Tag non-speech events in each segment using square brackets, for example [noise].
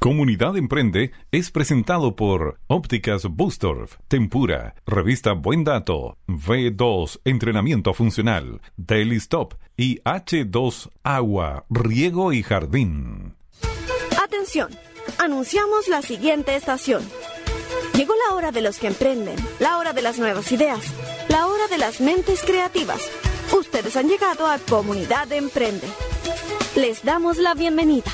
Comunidad Emprende es presentado por Ópticas Bustorf, Tempura, Revista Buen Dato, V2 Entrenamiento Funcional, Daily Stop y H2 Agua, Riego y Jardín. Atención, anunciamos la siguiente estación. Llegó la hora de los que emprenden, la hora de las nuevas ideas, la hora de las mentes creativas. Ustedes han llegado a Comunidad Emprende. Les damos la bienvenida.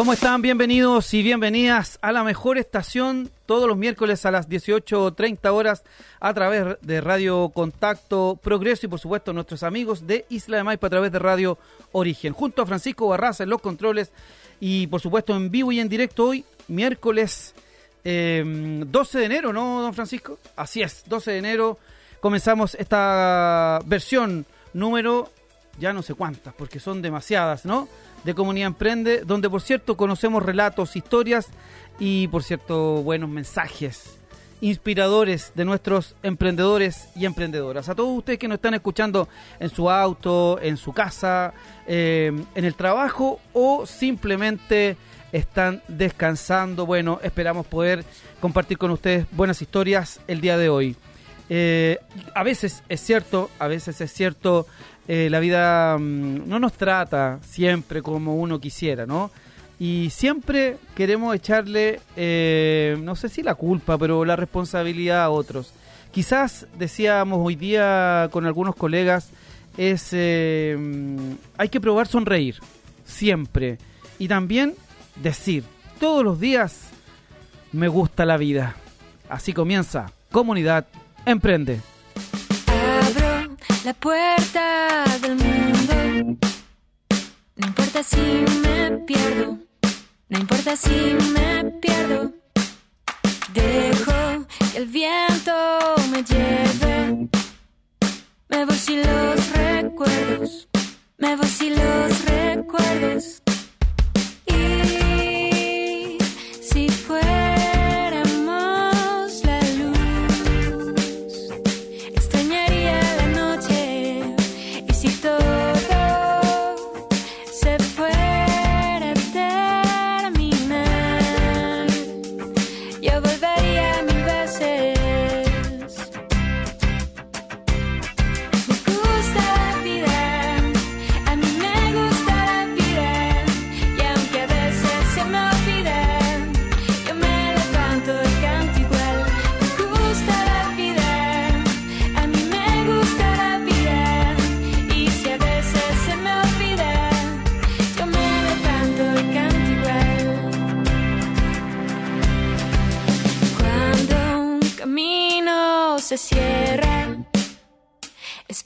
¿Cómo están? Bienvenidos y bienvenidas a la mejor estación todos los miércoles a las 18.30 horas a través de Radio Contacto Progreso y por supuesto nuestros amigos de Isla de Maipa a través de Radio Origen. Junto a Francisco Barraza en los controles y por supuesto en vivo y en directo hoy, miércoles 12 eh, de enero, ¿no, don Francisco? Así es, 12 de enero comenzamos esta versión número, ya no sé cuántas, porque son demasiadas, ¿no? De Comunidad Emprende, donde por cierto conocemos relatos, historias y por cierto buenos mensajes inspiradores de nuestros emprendedores y emprendedoras. A todos ustedes que nos están escuchando en su auto, en su casa, eh, en el trabajo o simplemente están descansando. Bueno, esperamos poder compartir con ustedes buenas historias el día de hoy. Eh, a veces es cierto, a veces es cierto eh, la vida mm, no nos trata siempre como uno quisiera, ¿no? Y siempre queremos echarle, eh, no sé si la culpa, pero la responsabilidad a otros. Quizás, decíamos hoy día con algunos colegas, es eh, mm, hay que probar sonreír, siempre. Y también decir, todos los días, me gusta la vida. Así comienza, comunidad, emprende la puerta del mundo. No importa si me pierdo, no importa si me pierdo. Dejo que el viento me lleve. Me voy sin los recuerdos, me voy sin los recuerdos.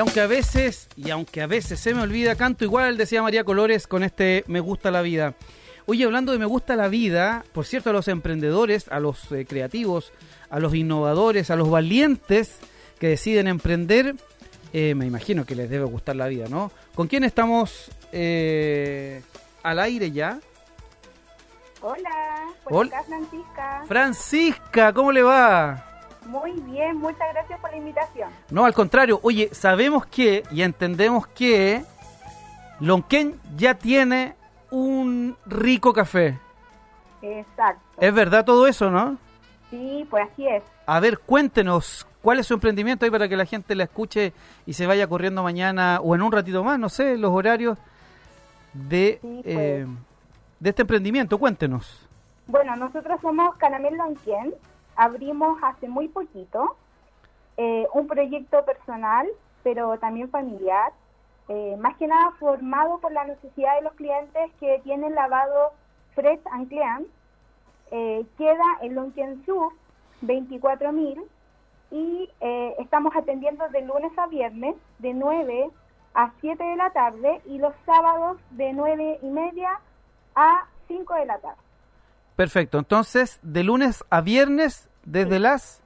aunque a veces, y aunque a veces se me olvida, canto igual, decía María Colores, con este Me gusta la vida. Oye, hablando de Me gusta la vida, por cierto, a los emprendedores, a los eh, creativos, a los innovadores, a los valientes que deciden emprender, eh, me imagino que les debe gustar la vida, ¿no? ¿Con quién estamos eh, al aire ya? Hola, por Hola. Francisca. Francisca, ¿cómo le va? Muy bien, muchas gracias por la invitación. No, al contrario, oye, sabemos que y entendemos que Lonquén ya tiene un rico café. Exacto. ¿Es verdad todo eso, no? Sí, pues así es. A ver, cuéntenos, ¿cuál es su emprendimiento ahí para que la gente la escuche y se vaya corriendo mañana o en un ratito más, no sé, los horarios de, Sí, pues. eh, de este emprendimiento? Cuéntenos. Bueno, nosotros somos Caramel Lonquien. Abrimos hace muy poquito eh, un proyecto personal, pero también familiar. eh, más que nada formado por la necesidad de los clientes que tienen lavado Fresh and Clean. Eh, queda en Lonquien Sur, 24.000 y estamos atendiendo de lunes a viernes de 9 a 7 de la tarde y los sábados de 9 y media a 5 de la tarde. Perfecto, entonces, de lunes a viernes, desde las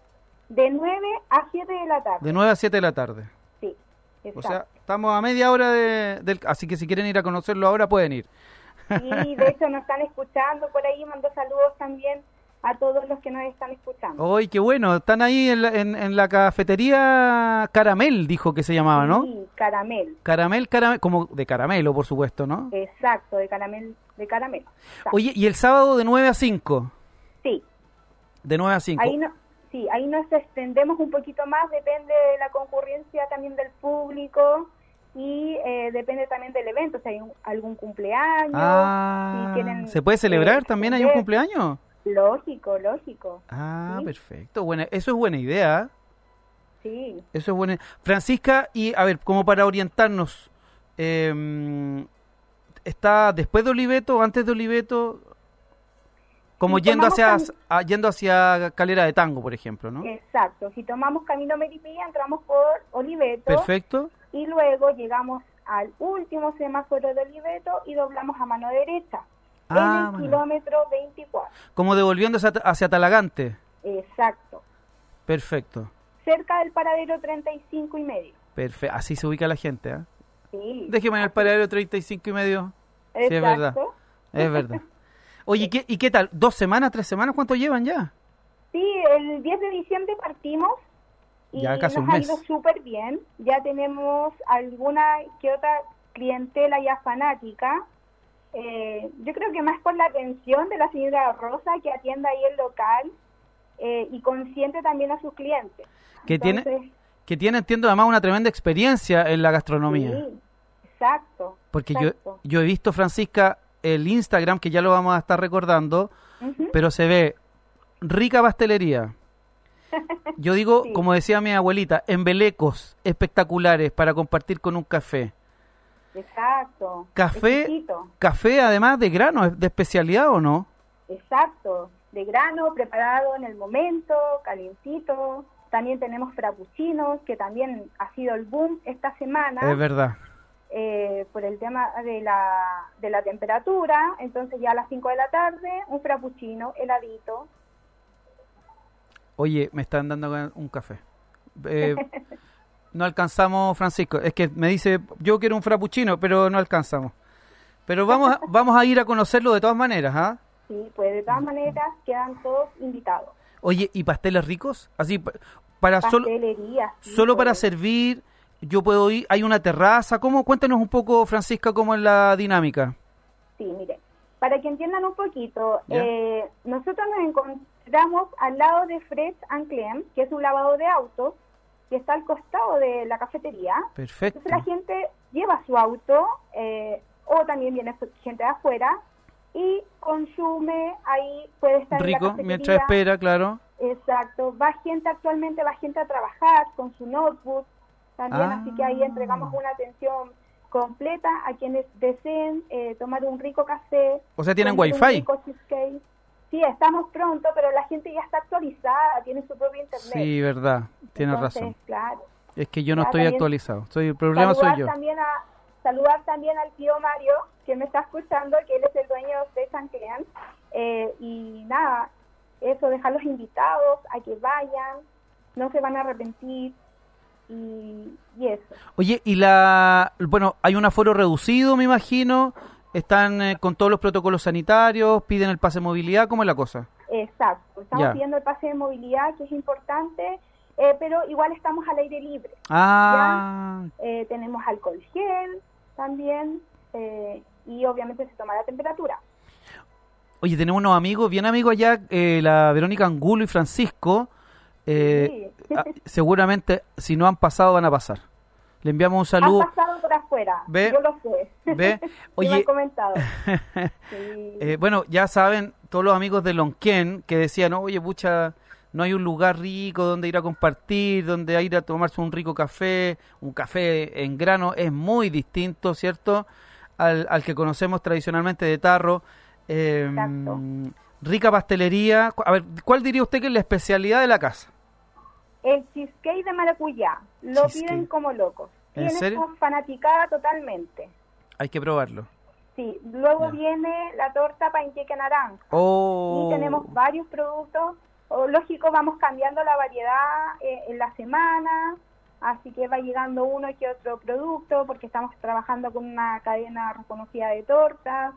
De 9 a 7 de la tarde. de 9 a 7 de la tarde. Sí, O exacto. sea, estamos a media hora de, del... Así que si quieren ir a conocerlo ahora, pueden ir. y de hecho nos están escuchando por ahí, mando saludos también a todos los que nos están escuchando. ¡Ay, qué bueno! Están ahí en la, en, en la cafetería Caramel, dijo que se llamaba, ¿no? Sí, caramel, Caramel, caramel, como de caramelo, por supuesto, ¿no? exacto, de caramel, de caramelo. Exacto. Oye, y el sábado de 9 a 5. De 9 a 5. ahí no, sí, ahí nos extendemos un poquito más, depende de la concurrencia también del público y eh, depende también del evento, si hay un- algún cumpleaños, Ah, si quieren, ¿se puede celebrar eh, también? ¿Hay un cumpleaños? Lógico, lógico. Ah, Sí. perfecto. Buena, eso es buena idea. Sí, Eso es buena. Francisca, y a ver, como para orientarnos, eh, ¿está después de Oliveto, antes de Oliveto? Como yendo hacia, a- yendo hacia Calera de Tango, por ejemplo, ¿no? exacto. Si tomamos Camino Meripilla, entramos por Oliveto. Perfecto. y luego llegamos al último semáforo de Oliveto y doblamos a mano derecha Ah, en el mano. kilómetro 24. Como devolviendo hacia, Talagante. Exacto. Perfecto. Cerca del paradero 35 y medio. Perfecto. Así se ubica la gente, ¿ah? Sí. Déjeme en el paradero 35 y medio. Sí, es verdad. Exacto. Es verdad. [laughs] Oye, ¿y qué, ¿y qué tal? ¿Dos semanas, tres semanas? ¿Cuánto llevan ya? Sí, el 10 de diciembre partimos y Ya casi nos un ha mes. ido súper bien. Ya tenemos alguna que otra clientela ya fanática. Eh, yo creo que más por la atención de la señora Rosa que atiende ahí el local eh, y consciente también a sus clientes. Que tiene, que tiene, entiendo, además una tremenda experiencia en la gastronomía. Sí, exacto. Porque yo, yo he visto, Francisca, el Instagram, que ya lo vamos a estar recordando, pero se ve rica pastelería. [laughs] Yo digo, Sí. como decía mi abuelita, embelecos espectaculares para compartir con un café. Exacto. Café, Exquisito. café además de grano, ¿es de especialidad o no? Exacto. De grano, preparado en el momento, calientito. También tenemos frappuccinos, que también ha sido el boom esta semana. Es verdad. Eh, por el tema de la, de la temperatura. Entonces ya a las 5 de la tarde, un frappuccino heladito. Oye, me están dando un café. Eh, no alcanzamos, Francisco. Es que me dice, yo quiero un frappuccino, pero no alcanzamos. Pero vamos a, [laughs] vamos a ir a conocerlo de todas maneras, ¿ah? Sí, pues de todas maneras quedan todos invitados. Oye, ¿y pasteles ricos? Así, pa- para solo, Pastelería. sí, solo para pues. servir, yo puedo ir, hay una terraza. ¿Cómo? Cuéntanos un poco, Francisca, cómo es la dinámica. Sí, mire, para que entiendan un poquito, eh, nosotros nos encontramos al lado de Fresh and Clean, que es un lavado de autos, que está al costado de la cafetería. Perfecto. Entonces la gente lleva su auto, eh, o también viene gente de afuera, y consume ahí, puede estar en la Rico, mientras espera, claro. Exacto, va gente actualmente, va gente a trabajar con su notebook también, Ah. así que ahí entregamos una atención completa a quienes deseen eh, tomar un rico café. O sea, ¿tienen un wifi? rico cheesecake. Sí, estamos pronto, pero la gente ya está actualizada, tiene su propio internet. Sí, verdad. Tienes Entonces, razón. Claro. Es que yo no estoy también- actualizado. Soy, el problema soy yo. También a, saludar también al tío Mario, que me está escuchando, que él es el dueño de San Clean. Eh, y nada, eso, dejarlos invitados a que vayan, no se van a arrepentir. Y, y eso. Oye, y la. Bueno, hay un aforo reducido, me imagino. Están eh, con todos los protocolos sanitarios, piden el pase de movilidad. ¿Cómo es la cosa? Exacto, estamos Ya. pidiendo el pase de movilidad, que es importante, eh, pero igual estamos al aire libre. Ah, Eh, tenemos alcohol gel también, eh, y obviamente se toma la temperatura. Oye, tenemos unos amigos, bien amigos allá, la Verónica Angulo y Francisco. Eh, Sí. ah, [laughs] seguramente, si no han pasado, van a pasar. Le enviamos un Han saludo. pasado por afuera, Ve. yo lo sé. Ve, [laughs] me oye, han comentado. [laughs] Sí. Eh, bueno, ya saben, todos los amigos de Lonquén que decían, oye, pucha, no hay un lugar rico donde ir a compartir, donde ir a tomarse un rico café, un café en grano, es muy distinto, ¿cierto? Al, al que conocemos tradicionalmente de tarro. Eh, Exacto. rica pastelería. A ver, ¿cuál diría usted que es la especialidad de la casa? El cheesecake de maracuyá, lo Cheesecake. piden como locos. ¿En serio? como fanaticada totalmente. Hay que probarlo. Sí, luego viene la torta panqueque naranja. Oh, Y tenemos varios productos. O, lógico, vamos cambiando la variedad eh, en la semana, así que va llegando uno que otro producto, porque estamos trabajando con una cadena reconocida de tortas.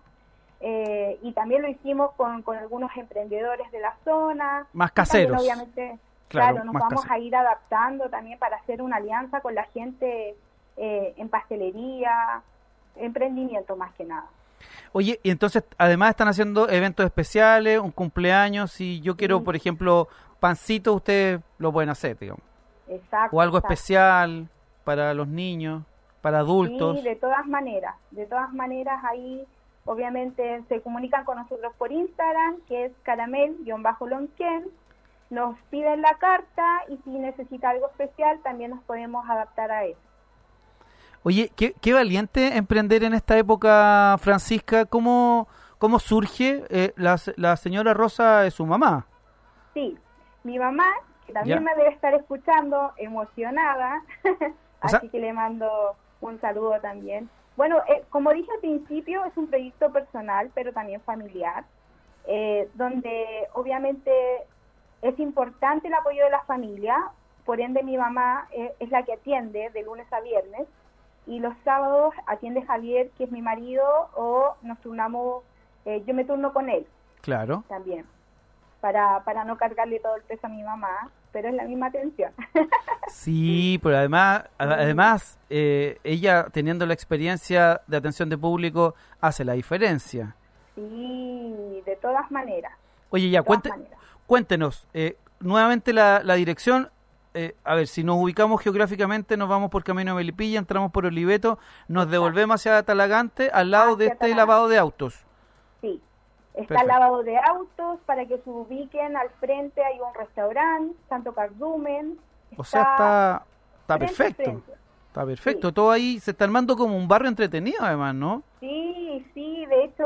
eh, y también lo hicimos con, con algunos emprendedores de la zona. Más también, caseros. obviamente, Claro, claro, nos vamos a ir adaptando también para hacer una alianza con la gente eh, en pastelería, emprendimiento más que nada. Oye, y entonces además están haciendo eventos especiales, un cumpleaños. Si yo quiero, Sí. por ejemplo, pancito, ustedes lo pueden hacer, digamos. Exacto. O algo exacto. especial para los niños, para adultos. Sí, de todas maneras, de todas maneras ahí obviamente se comunican con nosotros por Instagram, que es caramel-lonquien, nos piden la carta y si necesita algo especial también nos podemos adaptar a eso. Oye, qué, qué valiente emprender en esta época, Francisca. ¿Cómo, cómo surge? Eh, la, la señora Rosa es su mamá. Sí, mi mamá, que también Ya. me debe estar escuchando, emocionada, [laughs] sea- así que le mando un saludo también. Bueno, eh, como dije al principio, es un proyecto personal, pero también familiar, eh, donde obviamente es importante el apoyo de la familia, por ende mi mamá eh, es la que atiende de lunes a viernes, y los sábados atiende Javier, que es mi marido, o nos turnamos, eh, yo me turno con él Claro. también, para, para no cargarle todo el peso a mi mamá, pero es la misma atención. [laughs] Sí, pero además, además eh, ella teniendo la experiencia de atención de público hace la diferencia. sí, de todas maneras. Oye, ya, cuente, maneras. Cuéntenos, eh, nuevamente la, la dirección, eh, a ver, si nos ubicamos geográficamente, nos vamos por Camino de Melipilla, entramos por Oliveto, nos devolvemos hacia Talagante, al lado de este Talagante. lavado de autos. Sí. Está Perfecto. el lavado de autos para que se ubiquen al frente hay un restaurante, Santo Cardumen. O sea, está, está frente perfecto. frente. Está perfecto, Sí. todo ahí se está armando como un barrio entretenido además, ¿no? Sí, sí, de hecho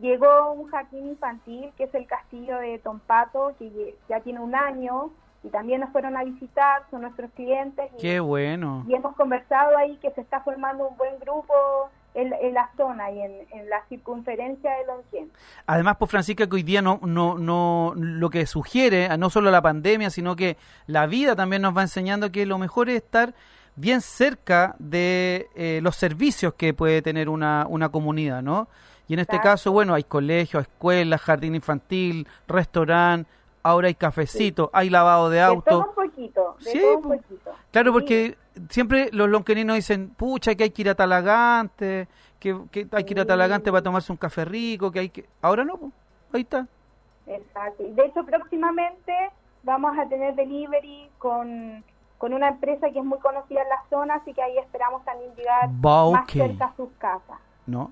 llegó un jardín infantil que es el castillo de Tompato, que ya tiene un año y también nos fueron a visitar, son nuestros clientes. Y, Qué bueno. y hemos conversado ahí que se está formando un buen grupo en, en la zona y en, en la circunferencia de Lonquén. Además, pues Francisca, que hoy día no, no, no, lo que sugiere, a no solo la pandemia, sino que la vida también nos va enseñando que lo mejor es estar bien cerca de eh, los servicios que puede tener una, una comunidad, ¿no? Y en este caso, bueno, hay colegios, escuelas, jardín infantil, restaurante, ahora hay cafecito, hay lavado de De todo auto. un poquito, de Sí, todo un poquito. Claro, Sí, porque siempre los lonqueninos dicen, pucha, que hay que ir a Talagante, que, que hay que ir a. Talagante para tomarse un café rico, que hay que... Ahora no, pues, ahí está. Exacto. Y de hecho, próximamente vamos a tener delivery con, con una empresa que es muy conocida en la zona, así que ahí esperamos también llegar Va, más cerca a sus casas. No,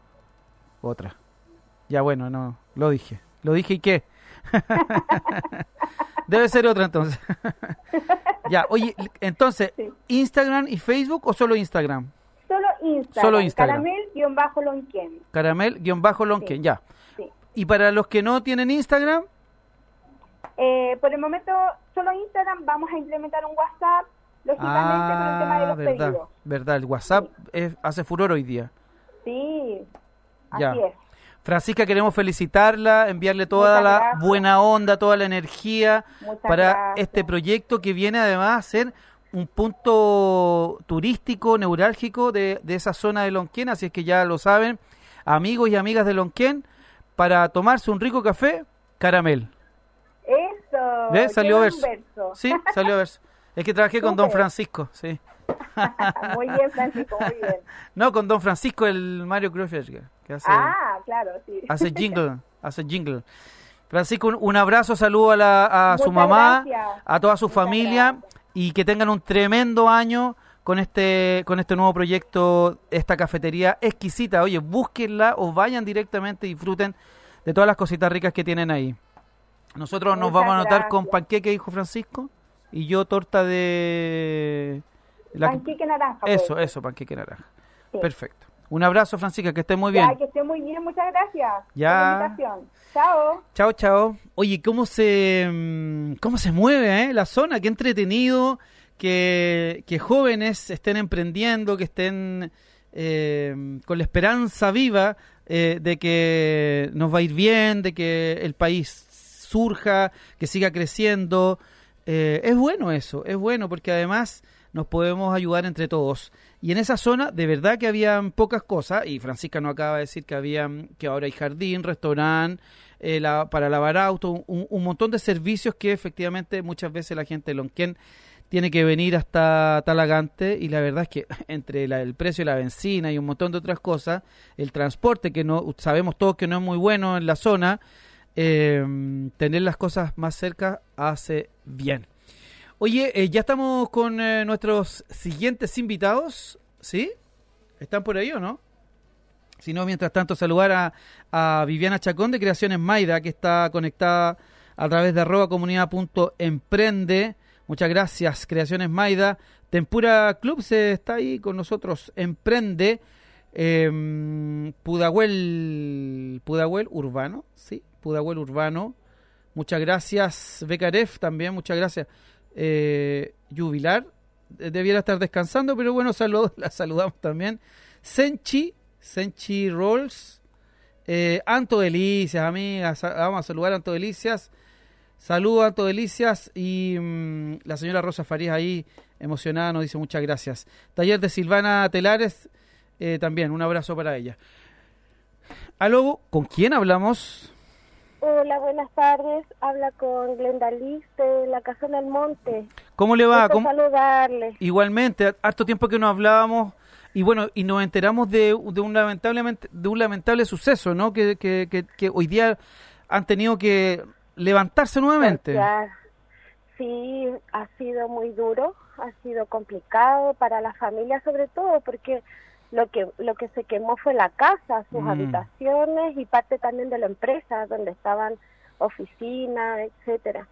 otra. Ya bueno, no, lo dije. Lo dije y qué. [laughs] Debe ser otra entonces. [laughs] ya, oye, entonces, Sí. ¿Instagram y Facebook o solo Instagram? Solo Instagram. Solo Instagram. Caramel-lonquén. Caramel-Lonquen, Sí. ya. Sí. Y para los que no tienen Instagram, Eh, por el momento, solo Instagram. Vamos a implementar un WhatsApp, lógicamente, con el tema de ah, los verdad, pedidos. verdad, el WhatsApp es- hace furor hoy día. Sí, Ya. así es. Francisca, queremos felicitarla, enviarle toda Muchas la gracias. buena onda, toda la energía Muchas para gracias. este proyecto que viene además a ser un punto turístico neurálgico de, de esa zona de Lonquén, así es que ya lo saben, amigos y amigas de Lonquén, para tomarse un rico café, caramel. Eso. ¿Ves? Salió verso. verso. Sí, salió a ver. [laughs] Es que trabajé con Don. Francisco, sí. [laughs] muy bien, Francisco, muy bien. [laughs] No, con Don Francisco, el Mario Cruz, que hace, Ah, claro, sí. hace [laughs] jingle. hace jingle. Francisco, un, un abrazo, saludo a, la, a su mamá, gracias. a toda su Muchas familia gracias. y que tengan un tremendo año con este con este nuevo proyecto, esta cafetería exquisita. Oye, búsquenla o vayan directamente y disfruten de todas las cositas ricas que tienen ahí. Nosotros nos vamos a anotar con panqueque, dijo Francisco, y yo torta de... la- Panqueque naranja. pues. Eso, eso, panqueque naranja. Sí. Perfecto. Un abrazo, Francisca, que esté muy Ya, bien. que esté muy bien, muchas gracias Ya. por la invitación. Chao. Chao, chao. Oye, ¿cómo se, mm, cómo se mueve eh, la zona? Qué entretenido que, que jóvenes estén emprendiendo, que estén eh, con la esperanza viva eh, de que nos va a ir bien, de que el país surja, que siga creciendo. Eh, es bueno eso, es bueno porque además nos podemos ayudar entre todos. Y en esa zona de verdad que habían pocas cosas, y Francisca nos acaba de decir que había, que ahora hay jardín, restaurante, eh, para lavar auto, un, un montón de servicios que efectivamente muchas veces la gente de Lonquén tiene que venir hasta Talagante y la verdad es que [laughs] entre la- el precio de la benzina y un montón de otras cosas, el transporte que no sabemos todos que no es muy bueno en la zona, eh, tener las cosas más cerca hace bien. Oye, eh, ya estamos con eh, nuestros siguientes invitados, ¿sí? ¿Están por ahí o no? Si no, mientras tanto, saludar a, Viviana Chacón de Creaciones Maida, que está conectada a través de arroba comunidad.emprende. Muchas gracias, Creaciones Maida. Tempura Club se está ahí con nosotros, Emprende. Eh, Pudahuel, Pudahuel Urbano, sí, Pudahuel Urbano. Muchas gracias, Becaref también, muchas gracias. Eh, Jubilar, eh, debiera estar descansando, pero bueno, salud, [laughs] la saludamos también. Senchi, Senchi Rolls, eh, Anto Delicias, amigas, vamos a saludar a Anto Delicias. Saludos Anto Delicias y mm, la señora Rosa Farías ahí emocionada nos dice muchas gracias. Taller de Silvana Telares, eh, también un abrazo para ella. Aló, ¿con quién hablamos? Hola, buenas tardes. Habla con Glenda Liz de la Casa del Monte. ¿Cómo le va? ¿Cómo- saludarle. Igualmente, harto tiempo que no hablábamos y bueno, y nos enteramos de, de un lamentablemente de un lamentable suceso, ¿no? Que, que, que, que hoy día han tenido que levantarse nuevamente. Sí, ha sido muy duro, ha sido complicado para la familia sobre todo porque lo que lo que se quemó fue la casa, sus Mm. habitaciones y parte también de la empresa donde estaban oficinas, etcétera.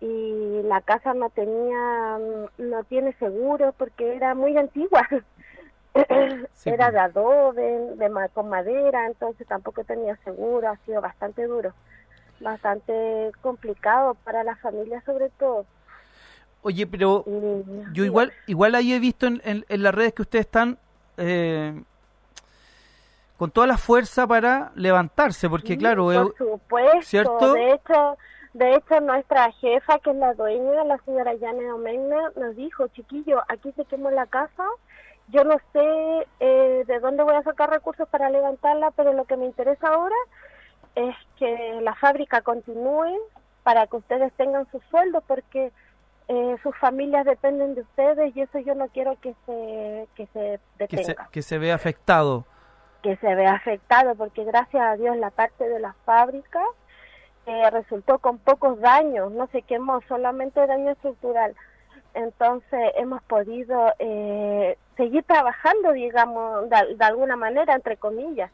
Y la casa no tenía mm, no tiene seguro porque era muy antigua. [laughs] Sí, era pues. de adobe, de con madera, entonces tampoco tenía seguro, ha sido bastante duro, bastante complicado para la familia sobre todo. Oye, pero yo igual igual ahí he visto en, en- en las redes que ustedes están eh, con toda la fuerza para levantarse, porque Sí, claro, por supuesto. ¿cierto? De hecho, de hecho nuestra jefa, que es la dueña, la señora Yane Omegna, nos dijo, chiquillo, aquí se quemó la casa. Yo no sé eh, de dónde voy a sacar recursos para levantarla, pero lo que me interesa ahora es que la fábrica continúe para que ustedes tengan sus sueldos, porque eh, sus familias dependen de ustedes y eso yo no quiero que se que se que, se, detenga que se ve afectado. que se ve afectado porque gracias a Dios la parte de la fábrica eh, resultó con pocos daños, no se quemó, solamente daño estructural. Entonces hemos podido eh, seguir trabajando, digamos, de, de alguna manera, entre comillas,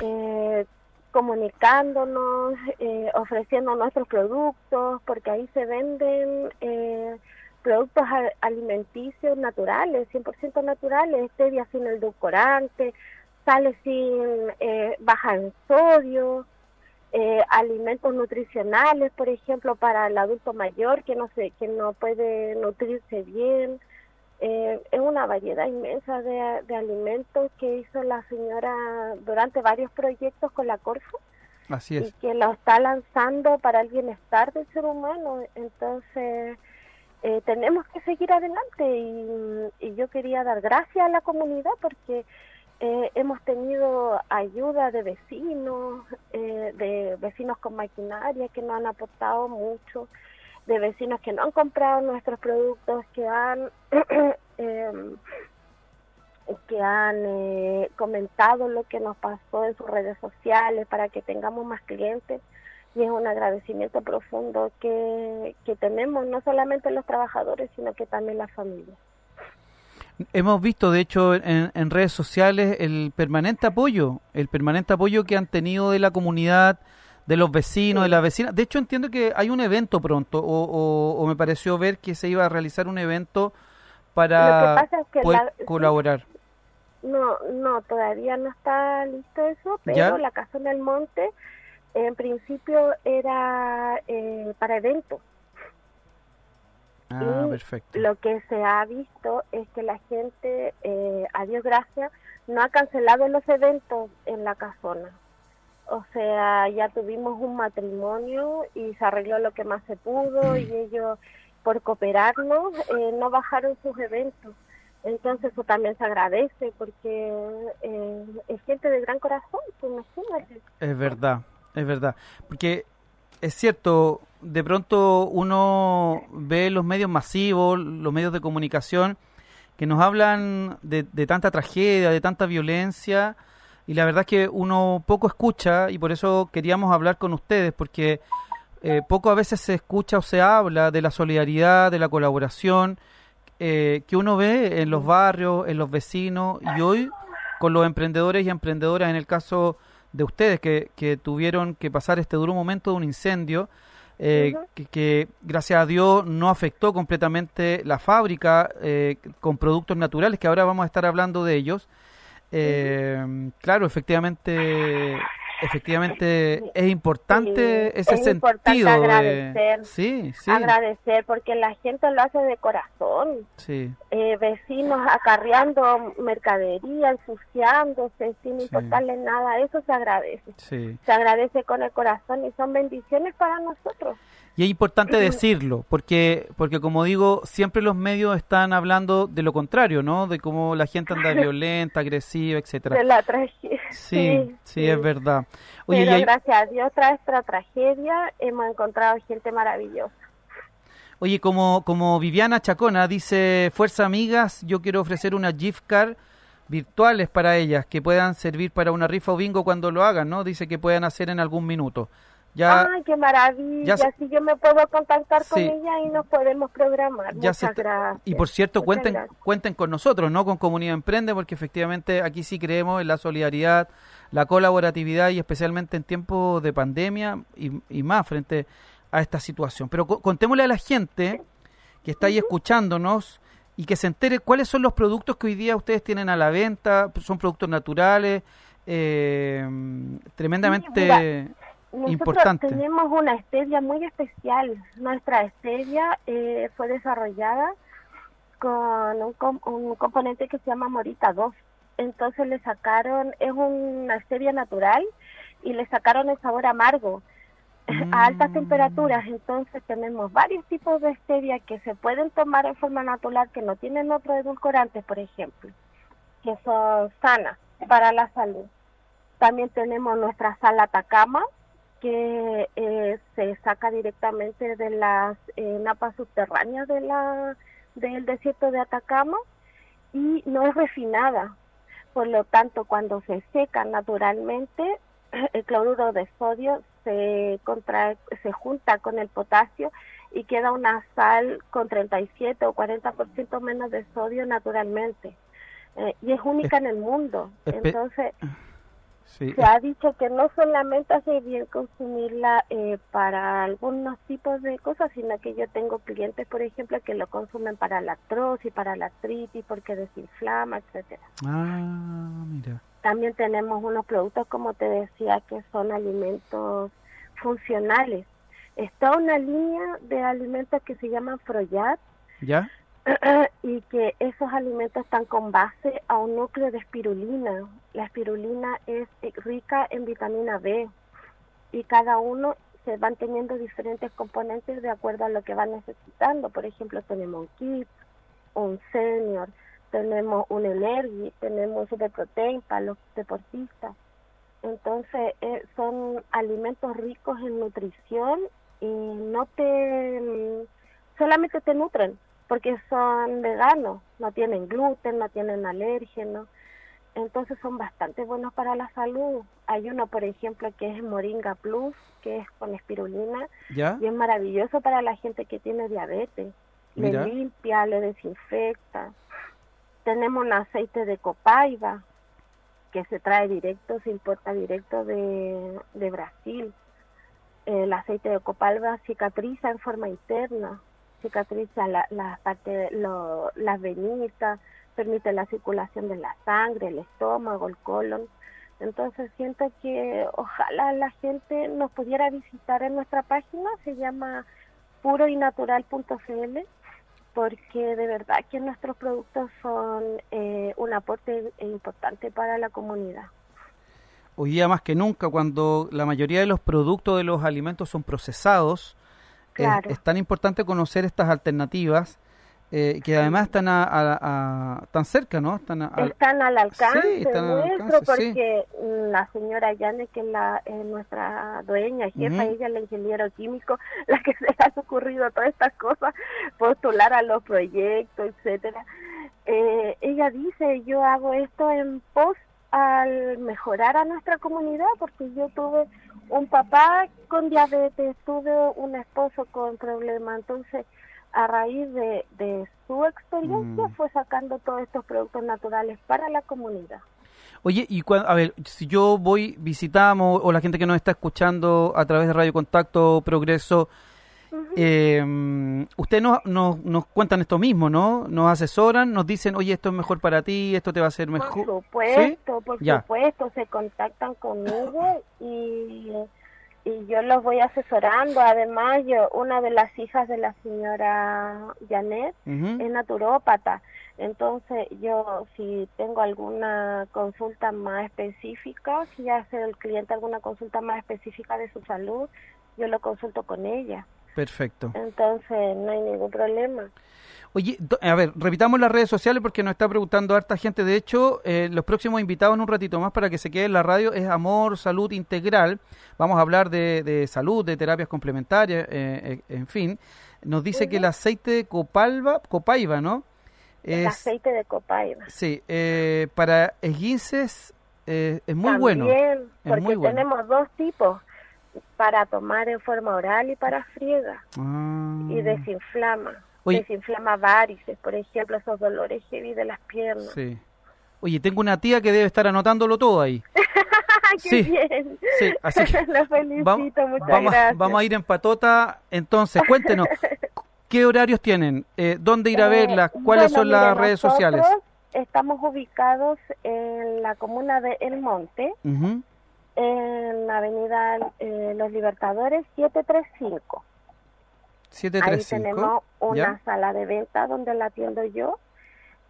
eh, comunicándonos, eh, ofreciendo nuestros productos, porque ahí se venden eh, productos alimenticios naturales, 100% naturales, stevia sin edulcorante, sale sin eh, baja en sodio, eh, alimentos nutricionales, por ejemplo, para el adulto mayor que no se, que no puede nutrirse bien. Eh, es una variedad inmensa de, de alimentos que hizo la señora durante varios proyectos con la Corfo Así y es. que lo está lanzando para el bienestar del ser humano. Entonces, eh, tenemos que seguir adelante y, y yo quería dar gracias a la comunidad porque eh, hemos tenido ayuda de vecinos, eh, de vecinos con maquinaria que nos han aportado mucho, de vecinos que no han comprado nuestros productos, que han... [clears throat] em, que han eh, comentado lo que nos pasó en sus redes sociales para que tengamos más clientes y es un agradecimiento profundo que, que tenemos no solamente los trabajadores sino que también las familias. Hemos visto, de hecho, en, redes sociales el permanente apoyo, el permanente apoyo que han tenido de la comunidad, de los vecinos, de las vecinas. De hecho, entiendo que hay un evento pronto, o, o, me pareció ver que se iba a realizar un evento para poder colaborar. No, no, todavía no está listo eso, pero la Casa del Monte en principio era eh, para eventos. Ah, perfecto. Lo que se ha visto es que la gente, eh, a Dios gracias, no ha cancelado los eventos en la casona. O sea, ya tuvimos un matrimonio y se arregló lo que más se pudo y ellos, por cooperarnos, eh, no bajaron sus eventos. Entonces eso también se agradece porque eh, es gente de gran corazón, pues imagínate. Es verdad, es verdad. Porque es cierto, de pronto uno ve los medios masivos, los medios de comunicación, que nos hablan de, tanta tragedia, de tanta violencia, y la verdad es que uno poco escucha, y por eso queríamos hablar con ustedes, porque eh, poco a veces se escucha o se habla de la solidaridad, de la colaboración, eh, que uno ve en los barrios, en los vecinos, y hoy con los emprendedores y emprendedoras, en el caso de ustedes que, que tuvieron que pasar este duro momento de un incendio, eh, que, gracias a Dios no afectó completamente la fábrica eh, con productos naturales, que ahora vamos a estar hablando de ellos. Eh, claro, efectivamente efectivamente es importante ese es sentido importante agradecer, sí, sí. agradecer porque la gente lo hace de corazón. Sí. eh, vecinos acarreando mercadería ensuciándose sin importarle nada eso se agradece. Se agradece con el corazón y son bendiciones para nosotros y es importante decirlo, porque, porque como digo, siempre los medios están hablando de lo contrario, ¿no? De cómo la gente anda [laughs] violenta, agresiva, etcétera. De la tragedia. Sí, sí, es verdad. Oye, Pero gracias a Dios, tras esta tragedia, hemos encontrado gente maravillosa. Oye, como, como Viviana Chacona dice, Fuerza Amigas, yo quiero ofrecer una gift card virtuales para ellas, que puedan servir para una rifa o bingo cuando lo hagan, ¿no? Dice que puedan hacer en algún minuto. Ya, Ay, qué maravilla. Así yo me puedo contactar con ella y nos podemos programar. Ya Muchas gracias. Y por cierto, cuenten cuenten con nosotros, ¿no? Con Comunidad Emprende, porque efectivamente aquí sí creemos en la solidaridad, la colaboratividad y especialmente en tiempos de pandemia y, y más frente a esta situación. Pero contémosle a la gente que está ahí escuchándonos y que se entere cuáles son los productos que hoy día ustedes tienen a la venta. Son productos naturales, eh, tremendamente... Nosotros importante. tenemos una stevia muy especial. Nuestra stevia eh, fue desarrollada con un, un, componente que se llama Morita 2. Entonces le sacaron, es una stevia natural y le sacaron el sabor amargo a altas temperaturas. Entonces tenemos varios tipos de stevia que se pueden tomar en forma natural, que no tienen otro edulcorante, por ejemplo, que son sanas para la salud. También tenemos nuestra sal Atacama, que eh, se saca directamente de las eh, napas subterráneas de la del desierto de Atacama y no es refinada. Por lo tanto, cuando se seca naturalmente, [clears throat] el cloruro de sodio se contrae, se junta con el potasio y queda una sal con 37 o 40% menos de sodio naturalmente. Eh, y es única en el mundo. Entonces, se ha dicho que no solamente hace bien consumirla eh, para algunos tipos de cosas, sino que yo tengo clientes, por ejemplo, que lo consumen para la artrosis, para la artritis, porque desinflama, etcétera. Ah, mira. También tenemos unos productos, como te decía, que son alimentos funcionales. Está una línea de alimentos que se llaman Froyat. ¿Ya? [clears throat] y que esos alimentos están con base a un núcleo de espirulina. La espirulina es rica en vitamina B y cada uno se van teniendo diferentes componentes de acuerdo a lo que van necesitando. Por ejemplo, tenemos un kit, un senior, tenemos un energy, tenemos un superprotein para los deportistas. Entonces, eh, son alimentos ricos en nutrición y no te solamente te nutren, porque son veganos, no tienen gluten, no tienen alérgenos, entonces son bastante buenos para la salud. Hay uno, por ejemplo, que es Moringa Plus, que es con espirulina, ¿Ya? y es maravilloso para la gente que tiene diabetes. Mira. Le limpia, le desinfecta. Tenemos un aceite de copaiba que se trae directo, se importa directo de, de Brasil. El aceite de copaiba cicatriza en forma interna, cicatriza la, parte, lo- las venitas, permite la circulación de la sangre, el estómago, el colon. Entonces siento que ojalá la gente nos pudiera visitar en nuestra página, se llama puroynatural.cl, porque de verdad que nuestros productos son eh, un aporte importante para la comunidad. Hoy día más que nunca, cuando la mayoría de los productos de los alimentos son procesados, es- Claro. es, tan importante conocer estas alternativas eh, que además están a, a- a- tan cerca, ¿no? Están a- están al alcance Sí, están al nuestro alcance, sí. porque mm, la señora Yane, que es la, es nuestra dueña, jefa, Ujú. ella es la ingeniero químico, [laughs] la que se ha ocurrido todas estas cosas, postular a los proyectos, etcétera. Eh, ella dice, yo hago esto en pos al mejorar a nuestra comunidad, porque yo tuve un papá con diabetes, tuve un esposo con problemas, entonces a raíz de, de su experiencia Mm. fue sacando todos estos productos naturales para la comunidad. Oye, y cua- a ver, si yo voy, visitamos, o la gente que nos está escuchando a través de Radio Contacto Progreso, eh, ustedes nos, nos, nos cuentan esto mismo, ¿no? Nos asesoran, nos dicen, oye, esto es mejor para ti, esto te va a hacer Por mejor. supuesto, por Ya. supuesto, se contactan conmigo y, y yo los voy asesorando. Además, yo, una de las hijas de la señora Janet es naturópata. Entonces, yo si tengo alguna consulta más específica, si hace el cliente alguna consulta más específica de su salud, yo lo consulto con ella. Perfecto. Entonces, no hay ningún problema. Oye, a ver, repitamos las redes sociales porque nos está preguntando harta gente. De hecho, eh, los próximos invitados en un ratito más para que se quede en la radio es Amor, Salud Integral. Vamos a hablar de, de salud, de terapias complementarias, eh, eh, en fin. Nos dice que el aceite de copalba, copaiba, ¿no? El Es, aceite de copaiba. sí, eh, para esguinces eh, es muy bueno. También, Es porque muy bueno. tenemos dos tipos, para tomar en forma oral y para friega, Ah. y desinflama. Oye. Desinflama varices, por ejemplo, esos dolores heavy de las piernas. Sí. Oye, tengo una tía que debe estar anotándolo todo ahí. [laughs] ¡Qué Sí. bien! Sí, así que [laughs] Lo felicito, Vamos, muchas vamos, gracias. vamos a ir en patota. Entonces, cuéntenos, ¿qué horarios tienen? Eh, ¿Dónde ir a Eh, verlas? ¿Cuáles bueno, son las redes sociales? nosotros Estamos ubicados en la comuna de El Monte, Ujú. En avenida eh, Los Libertadores 735. Ahí 735. tenemos una ¿ya? sala de venta donde la atiendo yo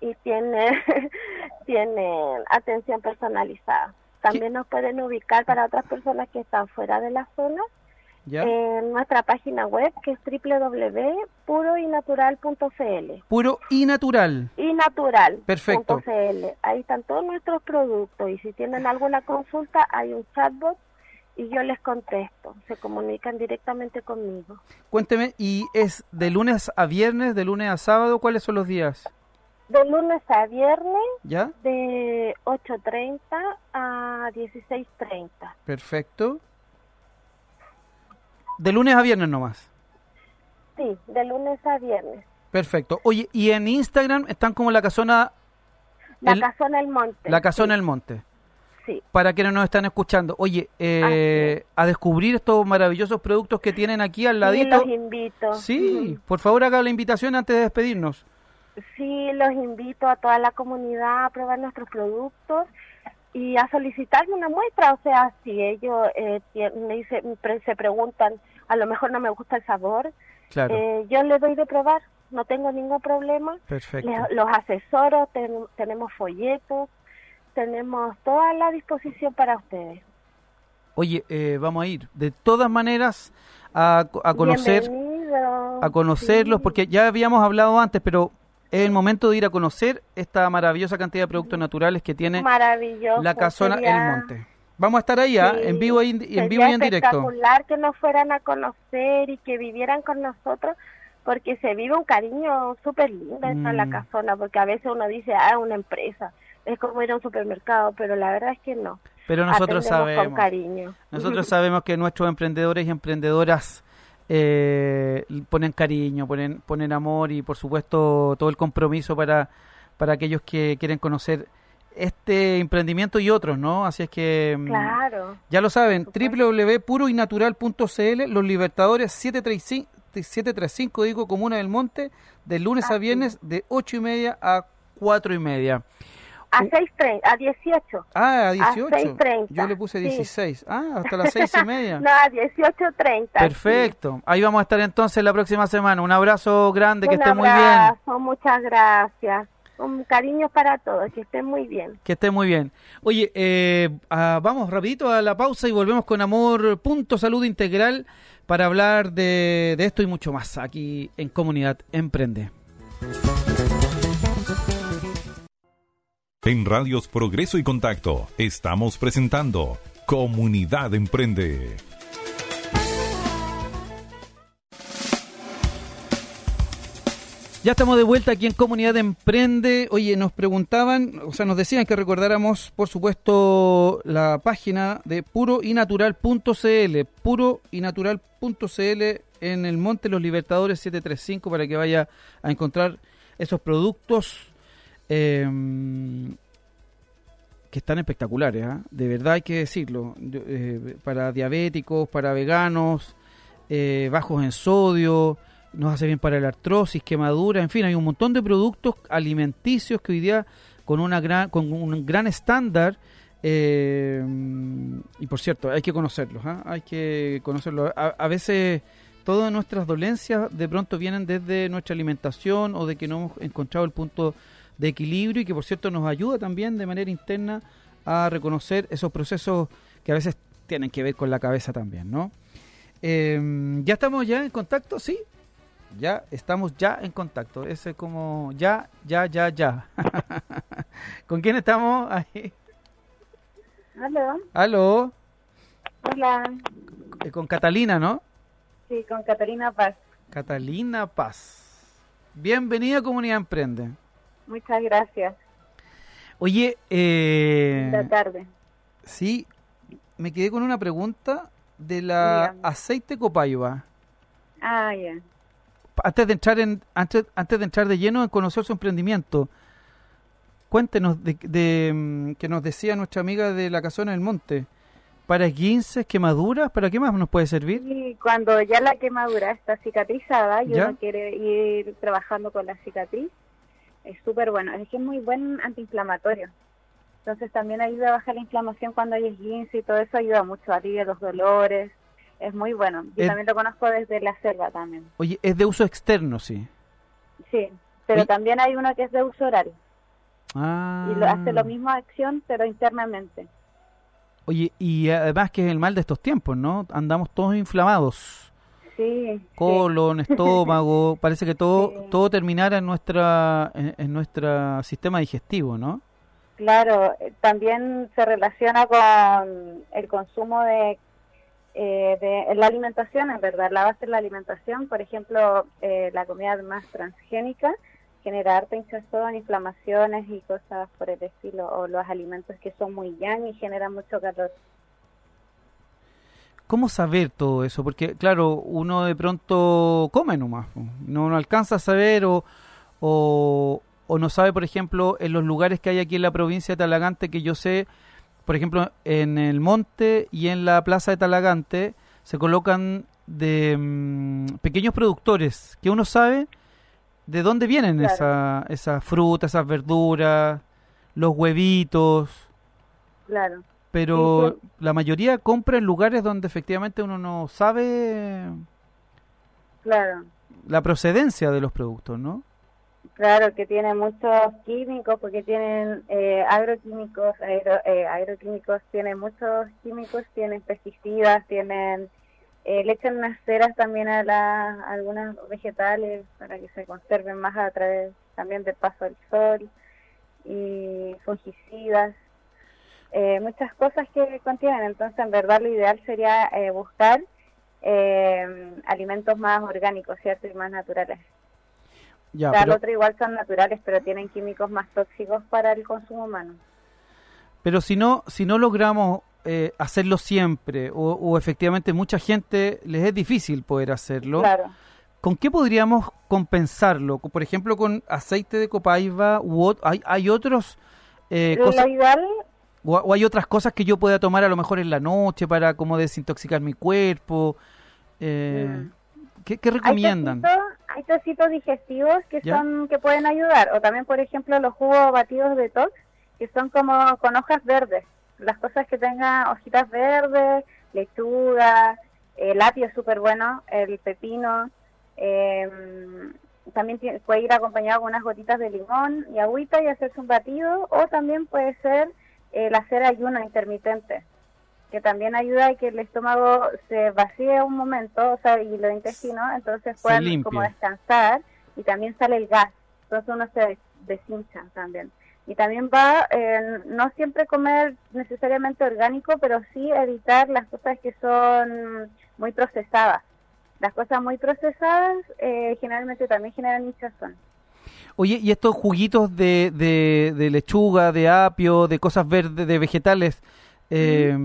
y tiene, [laughs] tiene atención personalizada. También nos pueden ubicar para otras personas que están fuera de la zona ¿ya? en nuestra página web que es www.puroynatural.cl Puro y natural. y natural. Perfecto. Ahí están todos nuestros productos y si tienen alguna consulta hay un chatbot y yo les contesto. Se comunican directamente conmigo. Cuénteme, ¿y es de lunes a viernes, de lunes a sábado? ¿Cuáles son los días? De lunes a viernes ¿Ya? de 8.30 a 16.30. Perfecto. De lunes a viernes nomás. Sí, de lunes a viernes. Perfecto. Oye, ¿y en Instagram están como la casona, La El- Casona del Monte. la casona sí, del monte? Sí, para quienes nos están escuchando. Oye, eh, a descubrir estos maravillosos productos que tienen aquí al sí, ladito. los invito. Sí, por favor haga la invitación antes de despedirnos. Sí, los invito a toda la comunidad a probar nuestros productos y a solicitarme una muestra. O sea, si ellos eh, me dicen, pre- se preguntan, a lo mejor no me gusta el sabor, Claro, eh, yo les doy de probar, no tengo ningún problema. perfecto. Les- los asesoro, ten- tenemos folletos, tenemos toda la disposición para ustedes. Oye, eh, vamos a ir de todas maneras a, a conocer, Bienvenido. a conocerlos, Sí. porque ya habíamos hablado antes, pero es el momento de ir a conocer esta maravillosa cantidad de productos naturales que tiene la casona sería- El Monte. Vamos a estar ahí, ¿ah? Sí, en vivo y en, en vivo y en directo. espectacular que nos fueran a conocer y que vivieran con nosotros porque se vive un cariño súper lindo en la Mm. casona, porque a veces uno dice, ah, una empresa, es como ir a un supermercado, pero la verdad es que no. Pero nosotros Atendemos con sabemos. cariño. Nosotros [laughs] sabemos que nuestros emprendedores y emprendedoras eh, ponen cariño, ponen, ponen amor y por supuesto todo el compromiso para, para aquellos que quieren conocer este emprendimiento y otros, ¿no? Así es que mm, Claro. ya lo saben, supuesto. www.puroinatural.cl, Los Libertadores 735, 735, digo, Comuna del Monte, de lunes a viernes de 8 y media a 4 y media. A 6.30, a 18. Ah, a A 18. 6:30, Yo le puse sí. 16. Ah, hasta las 6 y media. [laughs] No, a 18.30. Perfecto. Ahí vamos a estar entonces la próxima semana. Un abrazo grande, que Un esté muy bien. abrazo, muchas gracias. Un cariño para todos, que estén muy bien. Que esté muy bien. Oye, eh, ah, vamos rapidito a la pausa y volvemos con Amor Punto Salud Integral para hablar de, de esto y mucho más aquí en Comunidad Emprende. En Radios Progreso y Contacto estamos presentando Comunidad Emprende. Ya estamos de vuelta aquí en Comunidad Emprende. Oye, nos preguntaban, o sea, nos decían que recordáramos, por supuesto, la página de puroinatural.cl, puroinatural.cl en el Monte Los Libertadores 735 para que vaya a encontrar esos productos eh, que están espectaculares, ¿ah? de verdad hay que decirlo, eh, para diabéticos, para veganos, eh, bajos en sodio, nos hace bien para la artrosis, quemadura, en fin, hay un montón de productos alimenticios que hoy día con una gran, con un gran estándar eh, y por cierto, hay que conocerlos, ¿ah? hay que conocerlos. A veces todas nuestras dolencias de pronto vienen desde nuestra alimentación o de que no hemos encontrado el punto de equilibrio y que por cierto nos ayuda también de manera interna a reconocer esos procesos que a veces tienen que ver con la cabeza también, ¿no? Eh, ¿Ya estamos ya en contacto? Sí, ya estamos ya en contacto. Ese es como ya, ya, ya, ya. [laughs] ¿Con quién estamos? Ahí. Aló, Aló, hola, Eh, con Catalina, ¿no? sí, con Catalina Paz. Catalina Paz. Bienvenida a Comunidad Emprende. Muchas gracias. Oye, eh, Buena tarde. sí, me quedé con una pregunta de la Dígame. aceite copaiba. Ah, ya. Antes de entrar en antes, antes de entrar de lleno en conocer su emprendimiento, cuéntenos de, de, mm, que nos decía nuestra amiga de la casona del monte. ¿Para esguinces, quemaduras? ¿Para qué más nos puede servir? Y cuando ya la quemadura está cicatrizada y ¿Ya? uno quiere ir trabajando con la cicatriz, es súper bueno. Es que es muy buen antiinflamatorio. Entonces también ayuda a bajar la inflamación cuando hay esguince y todo eso ayuda mucho, alivia los dolores. Es muy bueno. Yo también lo conozco desde la selva también. Oye, es de uso externo, sí. Sí, pero Oye. también hay uno que es de uso oral Ah. y lo hace la misma acción pero internamente. Oye, y además que es el mal de estos tiempos, ¿no? Andamos todos inflamados. Sí, sí. Colon, estómago, [laughs] parece que todo Sí. todo terminara en nuestra en, en nuestro sistema digestivo, ¿no? Claro, eh, también se relaciona con el consumo de, eh, de la alimentación, en verdad, la base de la alimentación, por ejemplo, eh, la comida más transgénica genera harta hinchazón, inflamaciones y cosas por el estilo, o los alimentos que son muy yang y generan mucho calor. ¿Cómo saber todo eso? Porque, claro, uno de pronto come nomás, no, no alcanza a saber o, o, o no sabe, por ejemplo, en los lugares que hay aquí en la provincia de Talagante, que yo sé, por ejemplo, en el monte y en la plaza de Talagante se colocan de mm, pequeños productores que uno sabe de dónde vienen Claro. esa- esas frutas, esas verduras, los huevitos Claro, pero Sí, la mayoría compra en lugares donde efectivamente uno no sabe claro. la procedencia de los productos, ¿no? Claro, que tienen muchos químicos, porque tienen eh, agroquímicos, aero- eh, agroquímicos, tienen muchos químicos, tienen pesticidas, tienen, eh, le echan unas ceras también a, la, a algunas vegetales para que se conserven más a través también del paso del sol, y fungicidas, eh, muchas cosas que contienen. Entonces, en verdad, lo ideal sería eh, buscar eh, alimentos más orgánicos, ¿cierto? Y más naturales. Ya, o sea, pero, otro igual son naturales, pero tienen químicos más tóxicos para el consumo humano. pero si no, si no logramos eh, hacerlo siempre, o, o efectivamente mucha gente les es difícil poder hacerlo, Claro. ¿con qué podríamos compensarlo? Por ejemplo, con aceite de copaiba u hay, hay otros eh, Lo ideal, o, o hay otras cosas que yo pueda tomar a lo mejor en la noche para como desintoxicar mi cuerpo. Eh, Mm. ¿qué, qué hay recomiendan? tecitos, hay tecitos digestivos que ¿Ya? son que pueden ayudar, o también, por ejemplo, los jugos batidos de tox, que son como con hojas verdes. Las cosas que tengan hojitas verdes, lechuga, el apio es súper bueno, el pepino, eh, también tiene- puede ir acompañado con unas gotitas de limón y agüita y hacerse un batido, o también puede ser el hacer ayuno intermitente, que también ayuda a que el estómago se vacíe un momento, o sea, y los intestinos, entonces puedan como descansar y también sale el gas, entonces uno se des- deshincha también. Y también va, eh, no siempre comer necesariamente orgánico, pero sí evitar las cosas que son muy procesadas. Las cosas muy procesadas eh, generalmente también generan hinchazón. Oye, ¿y estos juguitos de, de, de lechuga, de apio, de cosas verdes, de vegetales, eh,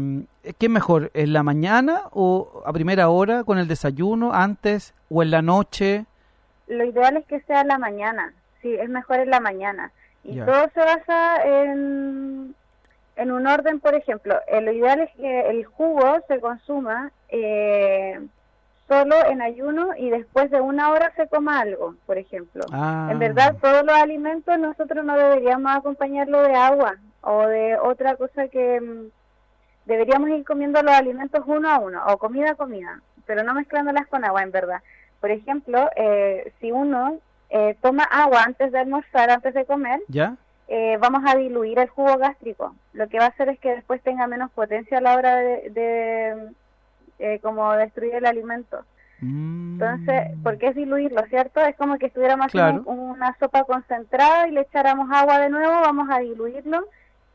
qué es mejor? ¿En la mañana o a primera hora con el desayuno, antes o en la noche? Lo ideal es que sea en la mañana, sí, es mejor en la mañana. Y todo se basa en, en un orden, por ejemplo, eh, lo ideal es que el jugo se consuma eh, solo en ayuno y después de una hora se coma algo, por ejemplo. Ah, En verdad, todos los alimentos nosotros no deberíamos acompañarlo de agua o de otra cosa que mm, deberíamos ir comiendo los alimentos uno a uno o comida a comida, pero no mezclándolas con agua, en verdad. Por ejemplo, eh, si uno eh, toma agua antes de almorzar, antes de comer, ¿Ya? eh, vamos a diluir el jugo gástrico. Lo que va a hacer es que después tenga menos potencia a la hora de, de, eh, como destruir el alimento. Mm. Entonces, ¿por qué es diluirlo, cierto? Es como que estuviéramos Claro. haciendo un- una sopa concentrada y le echáramos agua de nuevo, vamos a diluirlo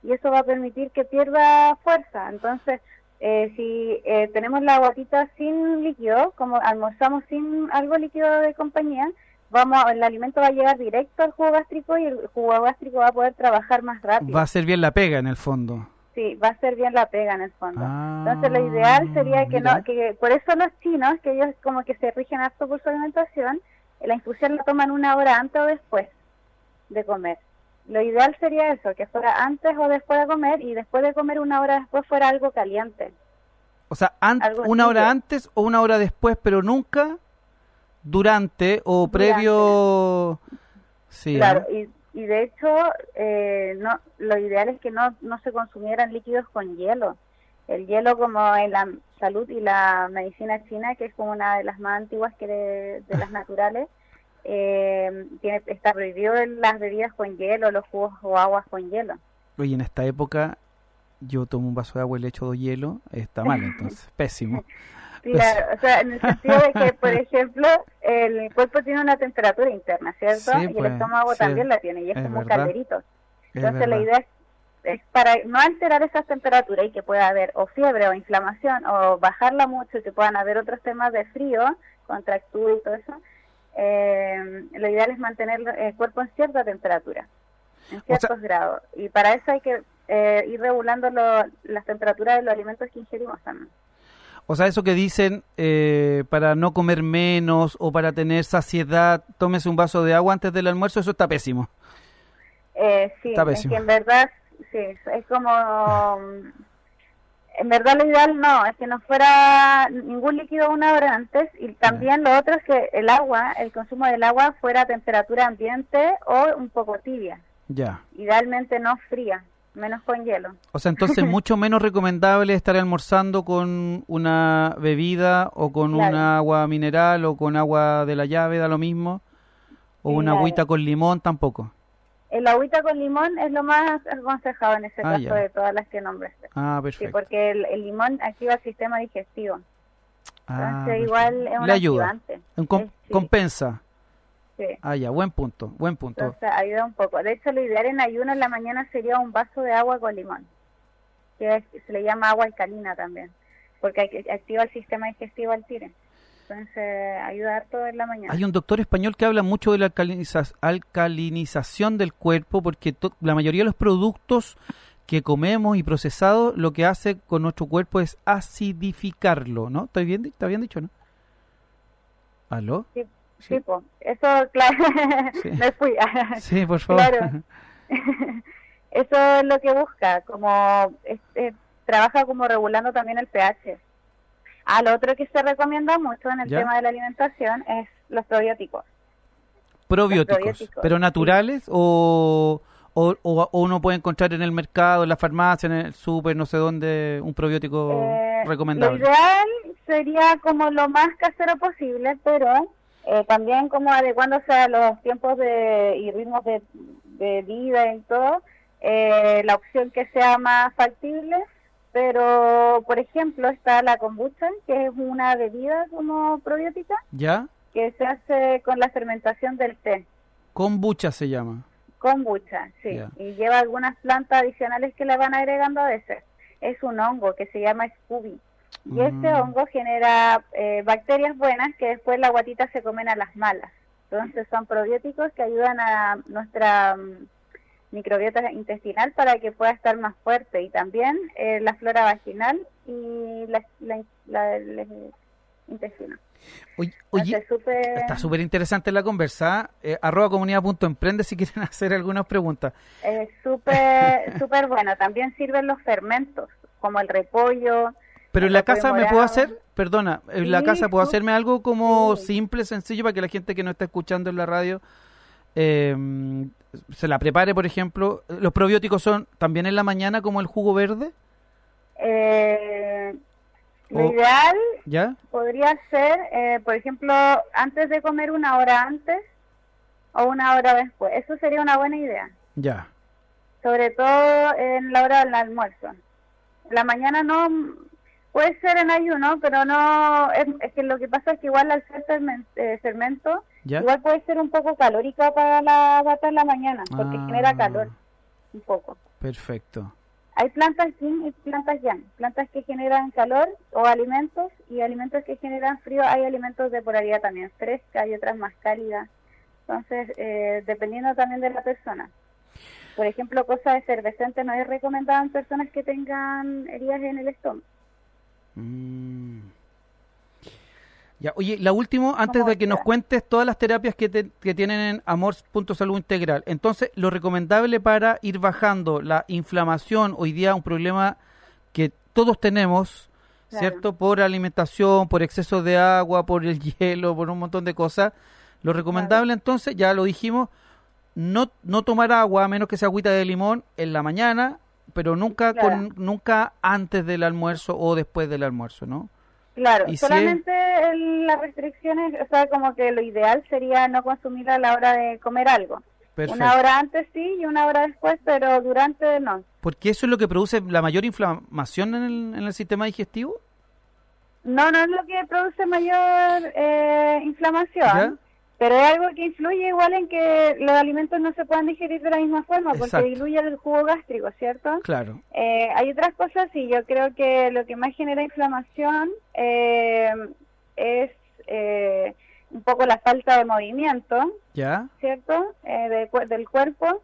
y eso va a permitir que pierda fuerza. Entonces, eh, si eh, tenemos la guatita sin líquido, como almorzamos sin algo líquido de compañía, vamos, el alimento va a llegar directo al jugo gástrico y el jugo gástrico va a poder trabajar más rápido. Va a ser bien la pega en el fondo. Sí, va a ser bien la pega en el fondo. Ah, Entonces lo ideal sería que mira. no, que por eso los chinos, que ellos como que se rigen harto por su alimentación, la infusión la toman una hora antes o después de comer. Lo ideal sería eso, que fuera antes o después de comer y después de comer una hora después fuera algo caliente. O sea, una hora antes o una hora después, pero nunca durante o Durante. previo. Sí, claro, ¿ah? y, y de hecho eh, no, lo ideal es que no, no se consumieran líquidos con hielo. El hielo como en la salud y la medicina china, que es como una de las más antiguas que de, de las naturales, eh, tiene, está prohibido las bebidas con hielo, los jugos o aguas con hielo. Oye, en esta época yo tomo un vaso de agua y le echo hielo, está mal, entonces, [laughs] pésimo. Pues- Claro, o sea, en el [laughs] sentido de que, por ejemplo, el cuerpo tiene una temperatura interna, ¿cierto? Sí, y pues, el estómago sí, también la tiene, y es, es como un calderito. Es Entonces la idea es, es para no alterar esas temperaturas y que pueda haber o fiebre o inflamación o bajarla mucho y que puedan haber otros temas de frío, contractura y todo eso, eh, lo ideal es mantener el cuerpo en cierta temperatura, en sea- ciertos grados. Y para eso hay que eh, ir regulando lo- las temperaturas de los alimentos que ingerimos también. O sea, eso que dicen eh, para no comer menos o para tener saciedad, tómese un vaso de agua antes del almuerzo, eso está pésimo. Eh, sí, Está es pésimo. que en verdad, sí, es como... En verdad lo ideal no, es que no fuera ningún líquido una hora antes y también lo otro es que el agua, el consumo del agua fuera a temperatura ambiente o un poco tibia, Ya. idealmente no fría, menos con hielo. O sea, entonces [laughs] mucho menos recomendable estar almorzando con una bebida o con Claro. una agua mineral o con agua de la llave, da lo mismo. O Sí, una claro. agüita con limón tampoco. El agüita con limón es lo más aconsejado en ese Ah, caso ya. de todas las que nombraste. Ah, Sí, perfecto. porque el, el limón activa el sistema digestivo. Ah, Entonces igual es un Le ayuda. Un com- sí, Compensa. Sí. Ah, ya, buen punto, buen punto. Entonces ayuda un poco. De hecho, lo ideal en ayuno en la mañana sería un vaso de agua con limón, que es- se le llama agua alcalina también, porque activa el sistema digestivo al tiro. entonces ayuda harto en la mañana. Hay un doctor español que habla mucho de la alcaliniza- alcalinización del cuerpo porque la mayoría de los productos que comemos y procesados lo que hace con nuestro cuerpo es acidificarlo, ¿no? ¿Estoy bien? ¿Está bien dicho, no? ¿Aló? Sí, Sí. eso, [laughs] claro, Sí. me fui. [laughs] Sí, por favor. Claro. [laughs] Eso es lo que busca, como este, trabaja como regulando también el pH. Ah, lo otro que se recomienda mucho en el ¿Ya? tema de la alimentación es los probióticos. probióticos, probióticos, pero sí. naturales o, o, o- o uno puede encontrar en el mercado, en la farmacia, en el súper, no sé dónde, un probiótico Eh, recomendable. Lo ideal sería como lo más casero posible, pero eh, también como adecuándose a los tiempos de, y ritmos de, de vida y todo, eh, la opción que sea más factible. Pero, por ejemplo, está la kombucha, que es una bebida como probiótica, ¿Ya? que se hace con la fermentación del té. Kombucha se llama. Kombucha, sí. Y lleva algunas plantas adicionales que le van agregando a veces. Es un hongo que se llama Scooby. Y este Mm. hongo genera eh, bacterias buenas que después la guatita se comen a las malas. Entonces son probióticos que ayudan a nuestra mm, microbiota intestinal para que pueda estar más fuerte. Y también eh, la flora vaginal y la, la- la- el intestino. Oye, oye, Entonces, súper- está súper interesante la conversa. Eh, arroba comunidad.emprende si quieren [laughs] hacer algunas preguntas. Es súper súper bueno. También sirven los fermentos, como el repollo. Pero en la casa me puedo hacer, perdona, en la casa puedo hacerme algo como sí. simple, sencillo, para que la gente que no está escuchando en la radio eh, se la prepare, por ejemplo. ¿Los probióticos son también en la mañana como el jugo verde? Eh, lo O- ideal ¿Ya? podría ser, eh, por ejemplo, antes de comer una hora antes o una hora después. Eso sería una buena idea. Ya. Sobre todo en la hora del almuerzo. La mañana no, puede ser en ayuno, pero no, es, es que lo que pasa es que igual al ser eh, fermento, ¿Ya? igual puede ser un poco calórico para la bata en la mañana, porque Ah. genera calor un poco. Perfecto. Hay plantas yin y plantas yang, plantas que generan calor o alimentos y alimentos que generan frío. Hay alimentos de polaridad también fresca y otras más cálidas. Entonces, eh, dependiendo también de la persona. Por ejemplo, cosas efervescentes no es recomendado en personas que tengan heridas en el estómago. Mm. Ya, oye, la última, antes de que nos cuentes todas las terapias que, te- que tienen en Amor.salud integral. Entonces, lo recomendable para ir bajando la inflamación, hoy día un problema que todos tenemos, Claro. ¿cierto? Por alimentación, por exceso de agua, por el [laughs] hielo, por un montón de cosas. Lo recomendable entonces, ya lo dijimos, no, no tomar agua a menos que sea agüita de limón en la mañana, pero nunca Claro. con nunca antes del almuerzo o después del almuerzo, ¿no? Claro, Y si solamente el- las restricciones, o sea, como que lo ideal sería no consumir a la hora de comer algo. Perfecto. Una hora antes sí y una hora después, pero durante no. Porque eso es lo que produce la mayor inflamación en el, en el sistema digestivo. No, no es lo que produce mayor eh, inflamación, ¿Ya? Pero es algo que influye igual en que los alimentos no se puedan digerir de la misma forma, porque Exacto. diluye el jugo gástrico, ¿cierto? Claro. Eh, hay otras cosas y yo creo que lo que más genera inflamación eh, es eh, un poco la falta de movimiento, ¿Ya? ¿cierto? Eh, de del cuerpo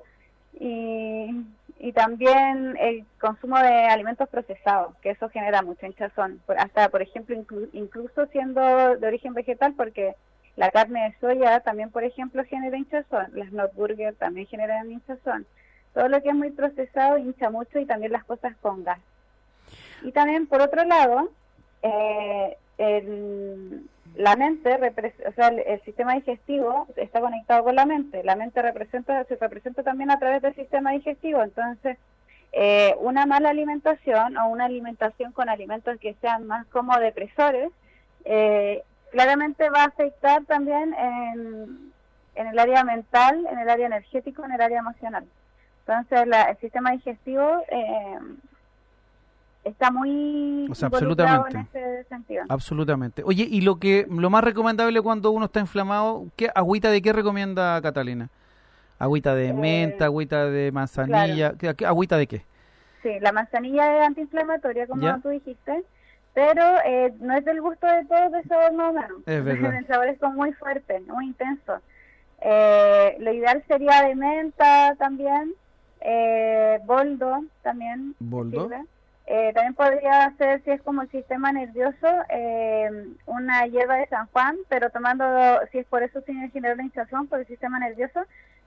y, y también el consumo de alimentos procesados, que eso genera mucha hinchazón. Hasta, por ejemplo, inclu- incluso siendo de origen vegetal, porque la carne de soya también, por ejemplo, genera hinchazón. Las nut burger también generan hinchazón. Todo lo que es muy procesado hincha mucho y también las cosas con gas. Y también, por otro lado, eh, el- la mente, o sea, el, el sistema digestivo está conectado con la mente. La mente representa, se representa también a través del sistema digestivo. Entonces, eh, una mala alimentación o una alimentación con alimentos que sean más como depresores, eh, claramente va a afectar también en, en el área mental, en el área energético, en el área emocional. Entonces, la- el sistema digestivo eh, está muy O sea, absolutamente. en ese sentido. Absolutamente. Oye, y lo que lo más recomendable cuando uno está inflamado, ¿qué agüita de qué recomienda Catalina? Agüita de Eh, menta, agüita de manzanilla, ¿qué- qué- agüita de qué? Sí, la manzanilla es antiinflamatoria, como ¿Ya? tú dijiste. Pero eh, no es del gusto de todos de sabor más o menos. Es [laughs] verdad. el sabor es como muy fuerte, muy intenso. Eh, lo ideal sería de menta también, eh, boldo también. Boldo. Eh, también podría ser, si es como el sistema nervioso, eh, una hierba de San Juan, pero tomando, si es por eso sin generar la hinchazón, por el sistema nervioso,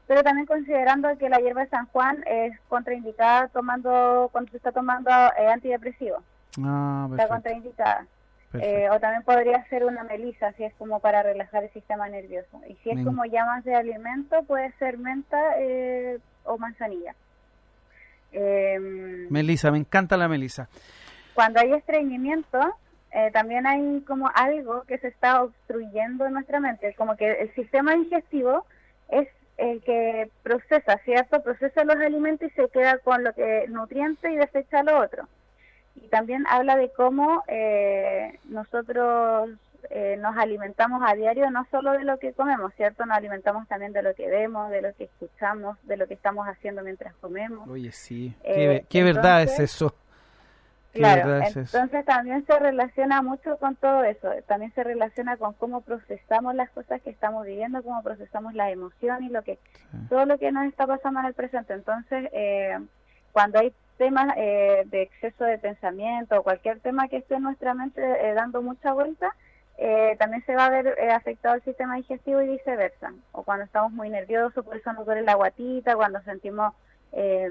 pero también considerando que la hierba de San Juan es contraindicada tomando cuando se está tomando eh, antidepresivo, Ah, está contraindicada. Eh, o también podría ser una melisa, si es como para relajar el sistema nervioso. Y si es Me- como llamas de alimento, puede ser menta eh, o manzanilla. Em, Melisa, me encanta la Melisa. cuando hay estreñimiento, eh, también hay como algo que se está obstruyendo en nuestra mente, como que el sistema digestivo es el que procesa, ¿cierto? Procesa los alimentos y se queda con lo que nutriente y desecha lo otro. Y también habla de cómo eh, nosotros eh, nos alimentamos a diario, no solo de lo que comemos, ¿cierto? Nos alimentamos también de lo que vemos, de lo que escuchamos, de lo que estamos haciendo mientras comemos. Oye, sí. Eh, qué ve- qué verdad es entonces- eso. Claro, verdad es eso. entonces también se relaciona mucho con todo eso, también se relaciona con cómo procesamos las cosas que estamos viviendo, cómo procesamos la emoción y lo que todo lo que nos está pasando en el presente. Entonces, eh, cuando hay temas eh, de exceso de pensamiento o cualquier tema que esté en nuestra mente eh, dando mucha vuelta, eh, también se va a ver eh, afectado el sistema digestivo y viceversa. O cuando estamos muy nerviosos, por eso nos duele la guatita, cuando sentimos eh,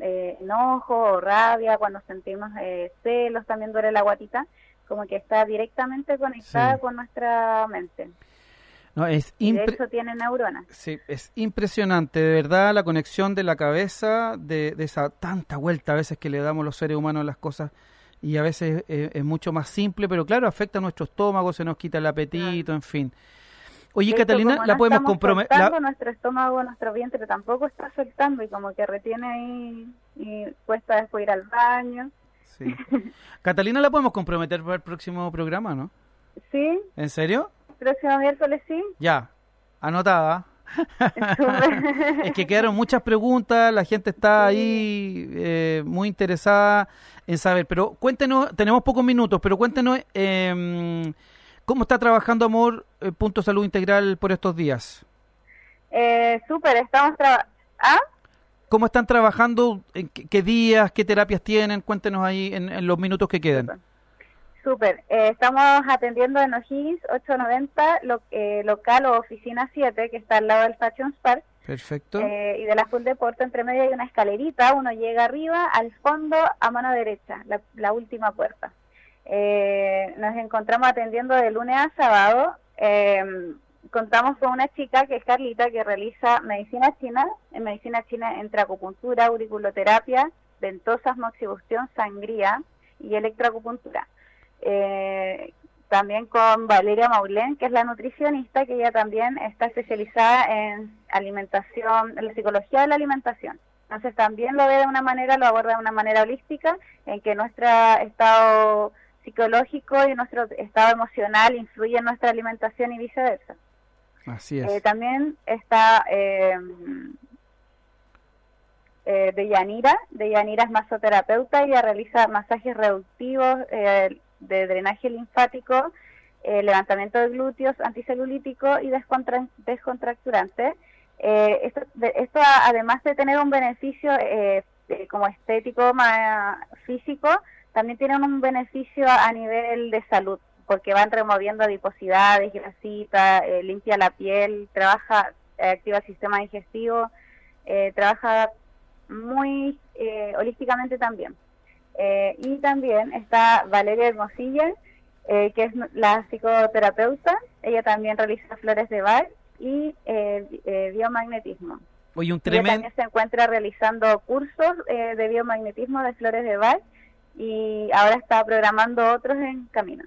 eh, enojo o rabia, cuando sentimos eh, celos, también duele la guatita, como que está directamente conectada Sí. con nuestra mente. No, es Y de impre- hecho tiene neuronas. Sí, es impresionante, de verdad, la conexión de la cabeza, de, de esa tanta vuelta a veces que le damos los seres humanos a las cosas y a veces eh, es mucho más simple, pero claro, afecta a nuestro estómago, se nos quita el apetito, en fin. Oye, hecho, Catalina, la no podemos comprometer. soltando, Nuestro estómago, nuestro vientre tampoco está soltando y como que retiene ahí y cuesta después ir al baño. Catalina, la podemos comprometer para el próximo programa, ¿no? [laughs] Sí, ¿En serio? Próximo miércoles sí. Ya, anotada. [laughs] es que quedaron muchas preguntas, la gente está ahí eh, muy interesada en saber, pero cuéntenos, tenemos pocos minutos, pero cuéntenos eh, cómo está trabajando Amor eh, Punto Salud Integral por estos días. Eh, Súper, estamos trabajando. ¿Ah? ¿Cómo están trabajando? ¿En qué, qué días? ¿Qué terapias tienen? Cuéntenos ahí en, en los minutos que quedan. Súper. Eh, estamos atendiendo en O'Higgins 890, lo, eh, local o oficina 7, que está al lado del Fashion Park. Perfecto. Eh, y de la Full Deporte, entre medio hay una escalerita, uno llega arriba, al fondo, a mano derecha, la, la última puerta. Eh, nos encontramos atendiendo de lunes a sábado. Contamos con una chica que es Carlita, que realiza medicina china. En medicina china entre acupuntura, auriculoterapia, ventosas, moxibustión, sangría y electroacupuntura. Eh, también con Valeria Maulén, que es la nutricionista, que ella también está especializada en alimentación, en la psicología de la alimentación. Entonces también lo ve de una manera, lo aborda de una manera holística, en que nuestro estado psicológico y nuestro estado emocional influye en nuestra alimentación y viceversa. Así es. Eh, también está eh, eh, de Yanira, de Yanira es masoterapeuta, ella realiza masajes reductivos eh, de drenaje linfático, eh, levantamiento de glúteos, anticelulítico y descontra- descontracturante. Eh, esto, esto además de tener un beneficio eh, como estético, más físico, también tiene un beneficio a nivel de salud, porque van removiendo adiposidades, grasitas, eh, limpia la piel, trabaja, eh, activa el sistema digestivo, trabaja muy holísticamente también. Eh, y también está Valeria Hermosilla, eh, que es la psicoterapeuta, ella también realiza flores de Bach y eh, eh, biomagnetismo. Oye, un Ella tremendo... también se encuentra realizando cursos eh, de biomagnetismo de flores de Bach y ahora está programando otros en camino.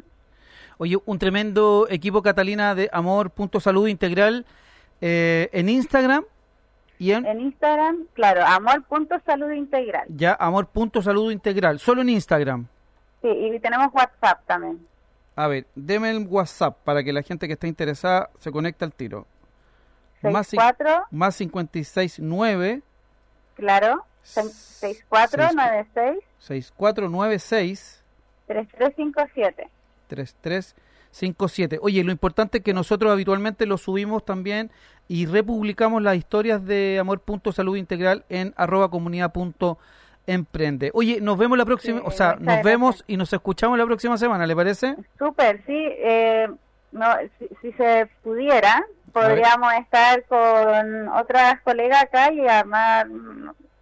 Oye, un tremendo equipo Catalina de Amor Punto Salud Integral eh, en Instagram y en En Instagram, claro, amor.salud integral. ya Amor Punto Salud Integral, solo en Instagram. Sí, y tenemos WhatsApp también. A ver, deme el WhatsApp para que la gente que está interesada se conecte al tiro. Más, cin- 64, más 569 claro, 6496 6496 3357. 3357. Oye, lo importante es que nosotros habitualmente lo subimos también y republicamos las historias de Amor.Salud Integral en arroba comunidad punto emprende. Oye, nos vemos la próxima, Sí, o sea, nos gracias. vemos y nos escuchamos la próxima semana, ¿le parece? Súper, sí. eh, no, si, si se pudiera, podríamos estar con otras colegas acá y armar,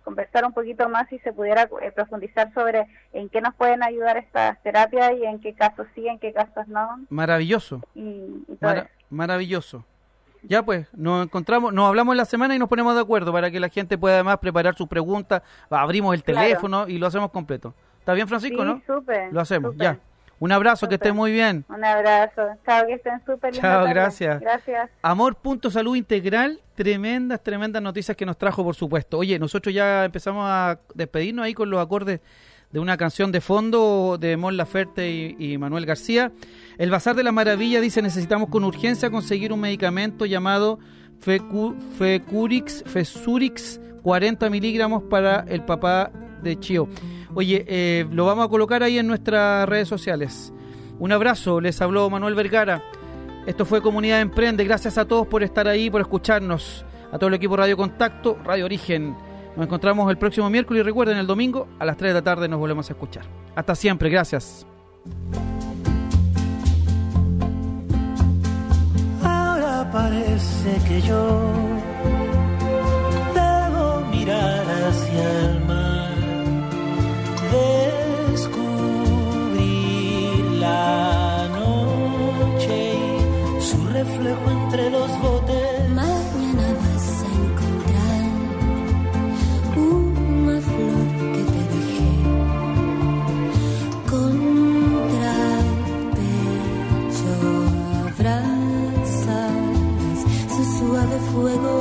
conversar un poquito más si se pudiera eh, profundizar sobre en qué nos pueden ayudar estas terapias y en qué casos sí, en qué casos no. Maravilloso. Y, y Mara- maravilloso. Ya pues, nos encontramos, nos hablamos en la semana y nos ponemos de acuerdo para que la gente pueda además preparar sus preguntas, abrimos el Claro. teléfono y lo hacemos completo. ¿Está bien, Francisco, Sí, no? súper. Lo hacemos, ya. Un abrazo, que Súper. esté muy bien. Un abrazo. Chao, que estén súper linda Chao, gracias. Gracias. Amor.salud integral, tremendas, tremendas noticias que nos trajo, por supuesto. Oye, nosotros ya empezamos a despedirnos ahí con los acordes de una canción de fondo de Mon Laferte y, y Manuel García. El Bazar de la Maravilla dice, necesitamos con urgencia conseguir un medicamento llamado Fecu- Fecurix, Fesurix 40 miligramos para el papá de Chio. Oye, eh, lo vamos a colocar ahí en nuestras redes sociales. Un abrazo, les habló Manuel Vergara. Esto fue Comunidad Emprende. Gracias a todos por estar ahí, por escucharnos. A todo el equipo Radio Contacto, Radio Origen. Nos encontramos el próximo miércoles y recuerden, el domingo a las 3 de la tarde nos volvemos a escuchar. Hasta siempre, gracias. Ahora parece que yo debo mirar hacia el descubrir la noche y su reflejo entre los botes. Mañana vas a encontrar una flor que te dejé contra el pecho. Abrazas su suave fuego,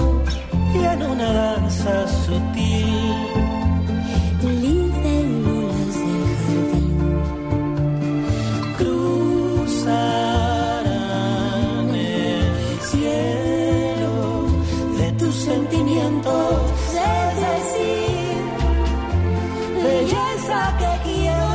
Y en una danza sutil Belleza que quiero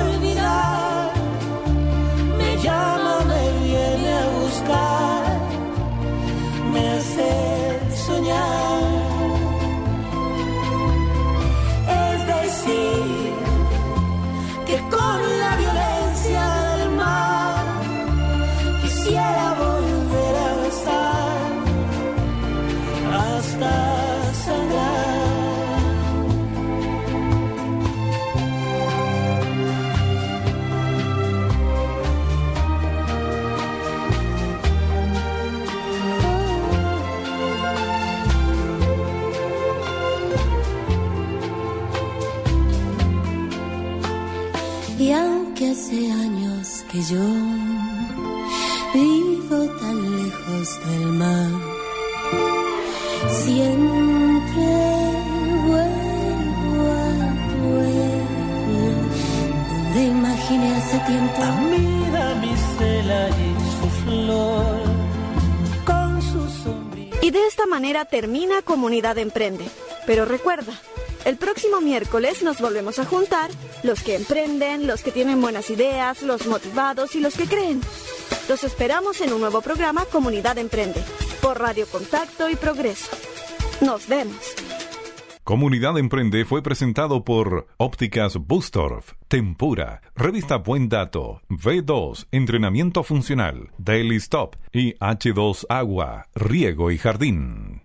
que yo vivo tan lejos del mar, siempre vuelvo al pueblo donde imaginé hace tiempo. Mira mi cela y su flor con su sombrilla. Y de esta manera termina Comunidad Emprende. Pero recuerda, el próximo miércoles nos volvemos a juntar los que emprenden, los que tienen buenas ideas, los motivados y los que creen. Los esperamos en un nuevo programa Comunidad Emprende por Radio Contacto y Progreso. Nos vemos. Comunidad Emprende fue presentado por Ópticas Bustorf, Tempura, Revista Buen Dato, V2, Entrenamiento Funcional, Daily Stop y H2 Agua, Riego y Jardín.